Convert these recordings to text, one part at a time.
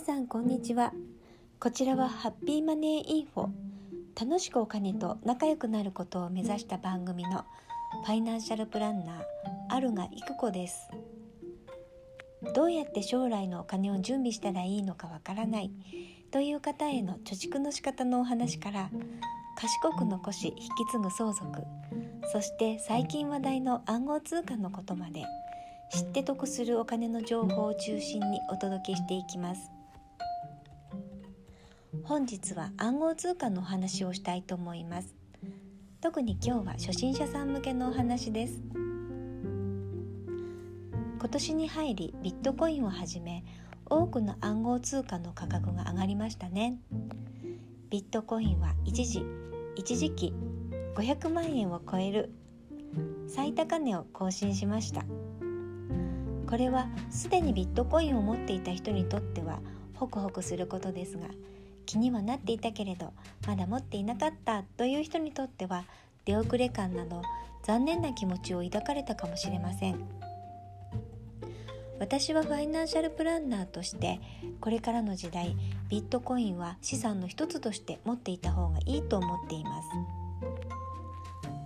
さんこんにちは。こちらはハッピーマネーインフォ。楽しくお金と仲良くなることを目指した番組のファイナンシャルプランナーあるがいく子です。どうやって将来のお金を準備したらいいのかわからない。という方への貯蓄の仕方のお話から賢く残し引き継ぐ相続。そして最近話題の暗号通貨のことまで知って得するお金の情報を中心にお届けしていきます。本日は暗号通貨のお話をしたいと思います。特に今日は初心者さん向けのお話です。今年に入りビットコインをはじめ多くの暗号通貨の価格が上がりましたね。ビットコインは一時一時期500万円を超える最高値を更新しました。これはすでにビットコインを持っていた人にとってはホクホクすることですが気にはなっていたけれどまだ持っていなかったという人にとっては出遅れ感など残念な気持ちを抱かれたかもしれません。私はファイナンシャルプランナーとしてこれからの時代ビットコインは資産の一つとして持っていた方がいいと思っています。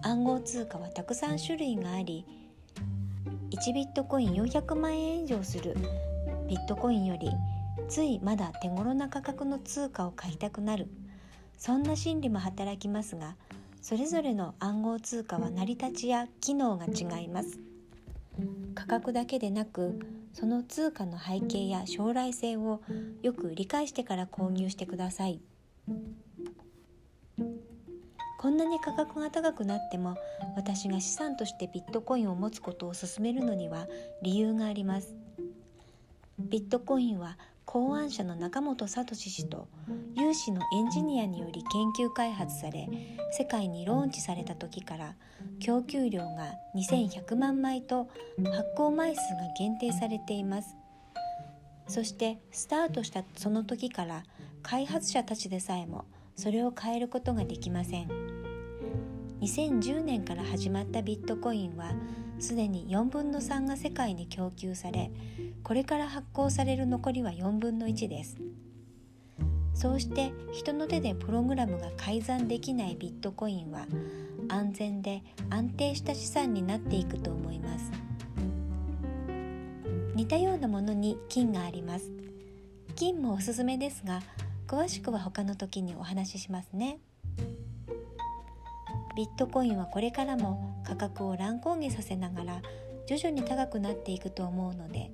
暗号通貨はたくさん種類があり1ビットコイン400万円以上するビットコインよりついまだ手頃な価格の通貨を買いたくなる。そんな心理も働きますがそれぞれの暗号通貨は成り立ちや機能が違います。価格だけでなくその通貨の背景や将来性をよく理解してから購入してください。こんなに価格が高くなっても私が資産としてビットコインを持つことを勧めるのには理由があります。ビットコインは考案者の中本聡氏と有志のエンジニアにより研究開発され世界にローンチされた時から供給量が2100万枚と発行枚数が限定されています。そしてスタートしたその時から開発者たちでさえもそれを変えることができません。2010年から始まったビットコインはすでに4分の3が世界に供給されこれから発行される残りは4分の1です。そうして人の手でプログラムが改ざんできないビットコインは安全で安定した資産になっていくと思います。似たようなものに金があります。金もおすすめですが詳しくは他の時にお話ししますね。ビットコインはこれからも価格を乱高下させながら徐々に高くなっていくと思うので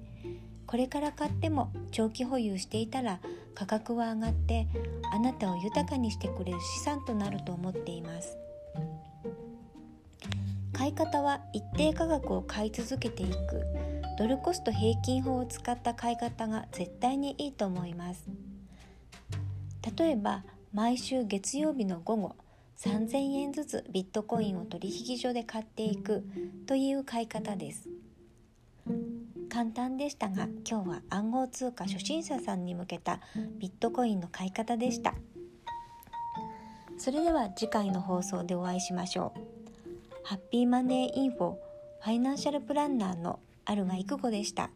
これから買っても長期保有していたら価格は上がってあなたを豊かにしてくれる資産となると思っています。買い方は一定価格を買い続けていく。ドルコスト平均法を使った買い方が絶対にいいと思います。例えば毎週月曜日の午後3000円ずつビットコインを取引所で買っていくという買い方です。簡単でしたが今日は暗号通貨初心者さんに向けたビットコインの買い方でした。それでは次回の放送でお会いしましょう。ハッピーマネーインフォファイナンシャルプランナーのあるがいく子でした。